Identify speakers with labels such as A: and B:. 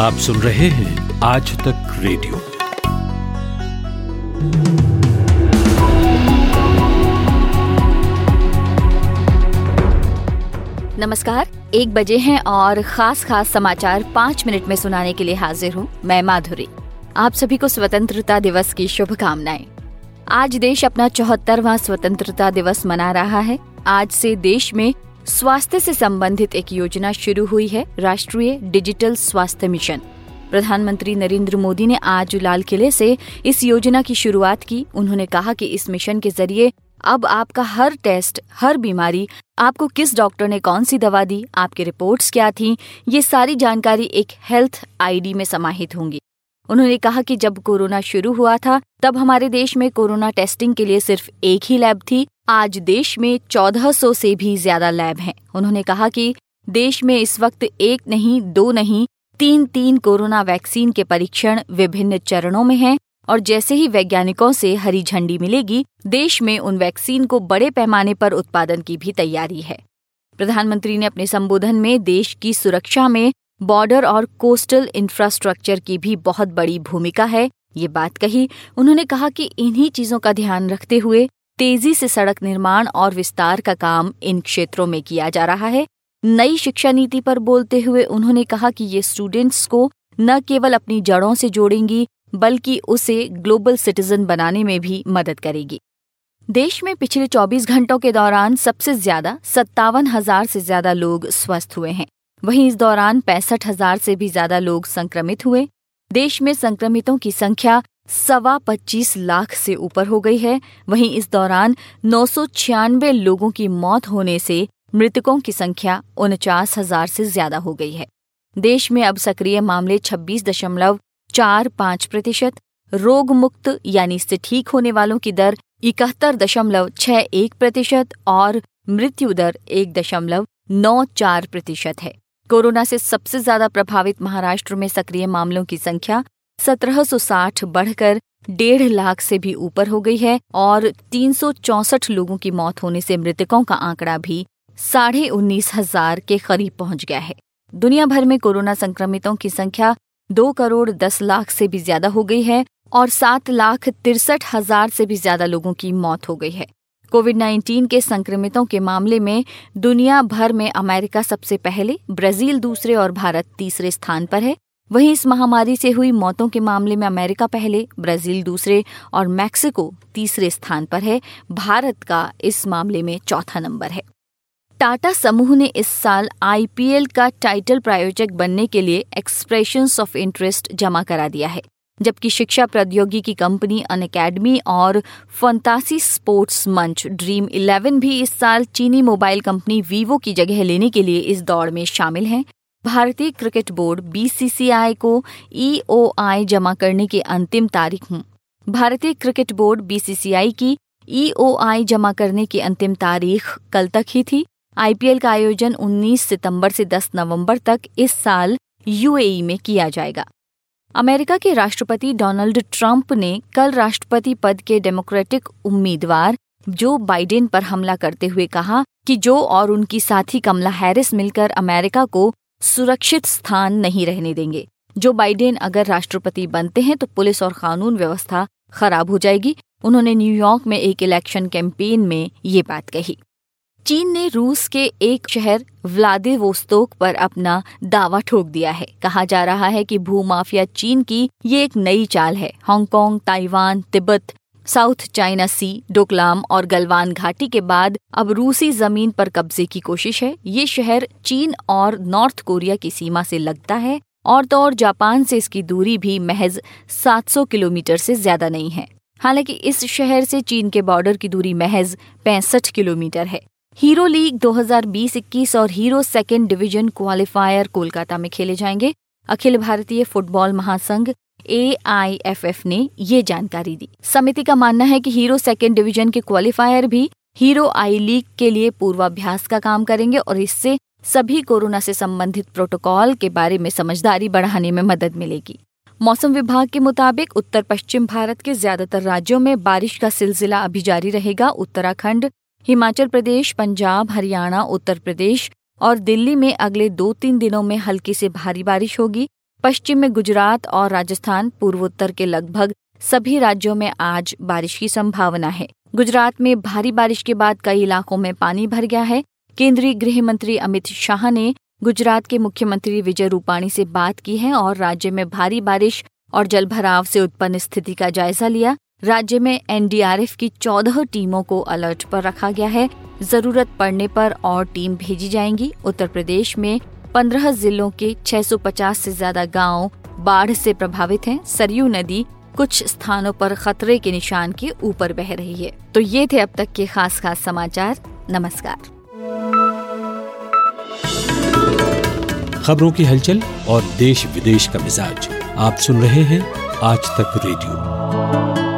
A: आप सुन रहे हैं आज तक रेडियो।
B: नमस्कार, एक बजे हैं और खास खास समाचार पाँच मिनट में सुनाने के लिए हाजिर हूँ मैं माधुरी। आप सभी को स्वतंत्रता दिवस की शुभकामनाएँ। आज देश अपना चौहत्तरवा स्वतंत्रता दिवस मना रहा है। आज से देश में स्वास्थ्य से संबंधित एक योजना शुरू हुई है, राष्ट्रीय डिजिटल स्वास्थ्य मिशन। प्रधानमंत्री नरेंद्र मोदी ने आज लाल किले से इस योजना की शुरुआत की। उन्होंने कहा कि इस मिशन के ज़रिए अब आपका हर टेस्ट, हर बीमारी, आपको किस डॉक्टर ने कौन सी दवा दी, आपकी रिपोर्ट्स क्या थी, ये सारी जानकारी एक हेल्थ आईडी में समाहित होंगी। उन्होंने कहा कि जब कोरोना शुरू हुआ था, तब हमारे देश में कोरोना टेस्टिंग के लिए सिर्फ़ एक ही लैब थी आज देश में 1400 से भी ज़्यादा लैब हैं। उन्होंने कहा कि देश में इस वक्त एक नहीं, दो नहीं, तीन तीन कोरोना वैक्सीन के परीक्षण विभिन्न चरणों में हैं और जैसे ही वैज्ञानिकों से हरी झंडी मिलेगी, देश में उन वैक्सीन को बड़े पैमाने पर उत्पादन की भी तैयारी है प्रधानमंत्री ने अपने संबोधन में देश की सुरक्षा में बॉर्डर और कोस्टल इंफ्रास्ट्रक्चर की भी बहुत बड़ी भूमिका है, ये बात कही उन्होंने कहा कि इन्हीं चीज़ों का ध्यान रखते हुए तेज़ी से सड़क निर्माण और विस्तार का काम इन क्षेत्रों में किया जा रहा है। नई शिक्षा नीति पर बोलते हुए उन्होंने कहा कि ये स्टूडेंट्स को न केवल अपनी जड़ों से जोड़ेंगी, बल्कि उसे ग्लोबल सिटीजन बनाने में भी मदद करेगी। देश में पिछले 24 घंटों के दौरान सबसे ज़्यादा सत्तावन हज़ार से ज़्यादा लोग स्वस्थ हुए हैं। वहीं इस दौरान पैंसठ हज़ार से भी ज़्यादा लोग संक्रमित हुए। देश में संक्रमितों की संख्या सवा पच्चीस लाख से ऊपर हो गई है। वहीं इस दौरान नौ सौ छियानवे लोगों की मौत होने से मृतकों की संख्या उनचास हज़ार से ज़्यादा हो गई है। देश में अब सक्रिय मामले छब्बीस दशमलव चार पाँच प्रतिशत रोग मुक्त यानी इससे ठीक होने वालों की दर इकहत्तर दशमलव छह एक प्रतिशत और मृत्यु दर एक दशमलव नौ चार प्रतिशत है। कोरोना से सबसे ज़्यादा प्रभावित महाराष्ट्र में सक्रिय मामलों की संख्या सत्रह सौ साठ बढ़कर डेढ़ लाख से भी ऊपर हो गई है और तीन सौ चौसठ लोगों की मौत होने से मृतकों का आंकड़ा भी साढ़े उन्नीस हज़ार के करीब पहुँच गया है। दुनिया भर में कोरोना संक्रमितों की संख्या दो करोड़ दस लाख से भी ज़्यादा हो गई है और सात लाख तिरसठ हज़ार से भी ज़्यादा लोगों की मौत हो गई है। कोविड 19 के संक्रमितों के मामले में दुनिया भर में अमेरिका सबसे पहले, ब्राज़ील दूसरे और भारत तीसरे स्थान पर है। वहीं इस महामारी से हुई मौतों के मामले में अमेरिका पहले, ब्राज़ील दूसरे और मैक्सिको तीसरे स्थान पर है। भारत का इस मामले में चौथा नंबर है। टाटा समूह ने इस साल आईपीएल का टाइटल प्रायोजक बनने के लिए एक्सप्रेशन ऑफ़ इंटरेस्ट जमा करा दिया है, जबकि शिक्षा प्रौद्योगिकी कंपनी अन अकेडमी और फंतासी स्पोर्ट्स मंच ड्रीम इलेवन भी इस साल चीनी मोबाइल कंपनी वीवो की जगह लेने के लिए इस दौड़ में शामिल हैं। भारतीय क्रिकेट बोर्ड बीसीसीआई को ईओआई जमा करने की अंतिम तारीख हूँ। भारतीय क्रिकेट बोर्ड बीसीसीआई की ईओआई जमा करने की अंतिम तारीख कल तक ही थी। आईपीएल का आयोजन 19 सितंबर से 10 नवंबर तक इस साल यूएई में किया जाएगा। अमेरिका के राष्ट्रपति डोनाल्ड ट्रंप ने कल राष्ट्रपति पद के डेमोक्रेटिक उम्मीदवार जो बाइडेन पर हमला करते हुए कहा कि जो और उनकी साथी कमला हैरिस मिलकर अमेरिका को सुरक्षित स्थान नहीं रहने देंगे। जो बाइडेन अगर राष्ट्रपति बनते हैं तो पुलिस और कानून व्यवस्था खराब हो जाएगी। उन्होंने न्यूयॉर्क में एक इलेक्शन कैंपेन में ये बात कही। चीन ने रूस के एक शहर व्लादिवोस्तोक पर अपना दावा ठोक दिया है। कहा जा रहा है कि भूमाफिया चीन की ये एक नई चाल है। Hong Kong, Taiwan, Tibet South China Sea, Doklam और गलवान घाटी के बाद अब रूसी ज़मीन पर कब्जे की कोशिश है। ये शहर चीन और नॉर्थ कोरिया की सीमा से लगता है और तो और जापान से इसकी दूरी भी महज 700 किलोमीटर से ज़्यादा नहीं है। हालाँकि इस शहर से चीन के बॉर्डर की दूरी महज पैंसठ किलोमीटर है। हीरो लीग 2020-21 और Hero second division qualifier Kolkata में खेले जाएँगे। अखिल भारतीय फुटबॉल महासंघ ए आई एफ़ एफ़ ने ये जानकारी दी। समिति का मानना है कि हीरो सेकेंड डिवीज़न के क्वालिफायर भी हीरो आई लीग के लिए पूर्वाभ्यास का काम करेंगे और इससे सभी कोरोना से संबंधित प्रोटोकॉल के बारे में समझदारी बढ़ाने में मदद मिलेगी। मौसम विभाग के मुताबिक उत्तर पश्चिम भारत के ज़्यादातर राज्यों में बारिश का सिलसिला अभी जारी रहेगा। उत्तराखंड, हिमाचल प्रदेश, पंजाब, हरियाणा, उत्तर प्रदेश और दिल्ली में अगले दो तीन दिनों में हल्की से भारी बारिश होगी। पश्चिम में गुजरात और राजस्थान, पूर्वोत्तर के लगभग सभी राज्यों में आज बारिश की संभावना है। गुजरात में भारी बारिश के बाद कई इलाकों में पानी भर गया है। केंद्रीय गृह मंत्री अमित शाह ने गुजरात के मुख्यमंत्री विजय रूपाणी से बात की है और राज्य में भारी बारिश और जलभराव से उत्पन्न स्थिति का जायजा लिया। राज्य में एनडीआरएफ की चौदह टीमों को अलर्ट पर रखा गया है। ज़रूरत पड़ने पर और टीम भेजी जाएँगी। उत्तर प्रदेश में पंद्रह जिलों के 650 से ज़्यादा गाँव बाढ़ से प्रभावित हैं। सरयू नदी कुछ स्थानों पर खतरे के निशान के ऊपर बह रही है। तो ये थे अब तक के खास खास समाचार। नमस्कार।
A: खबरों की हलचल और देश विदेश का मिजाज आप सुन रहे हैं आज तक रेडियो।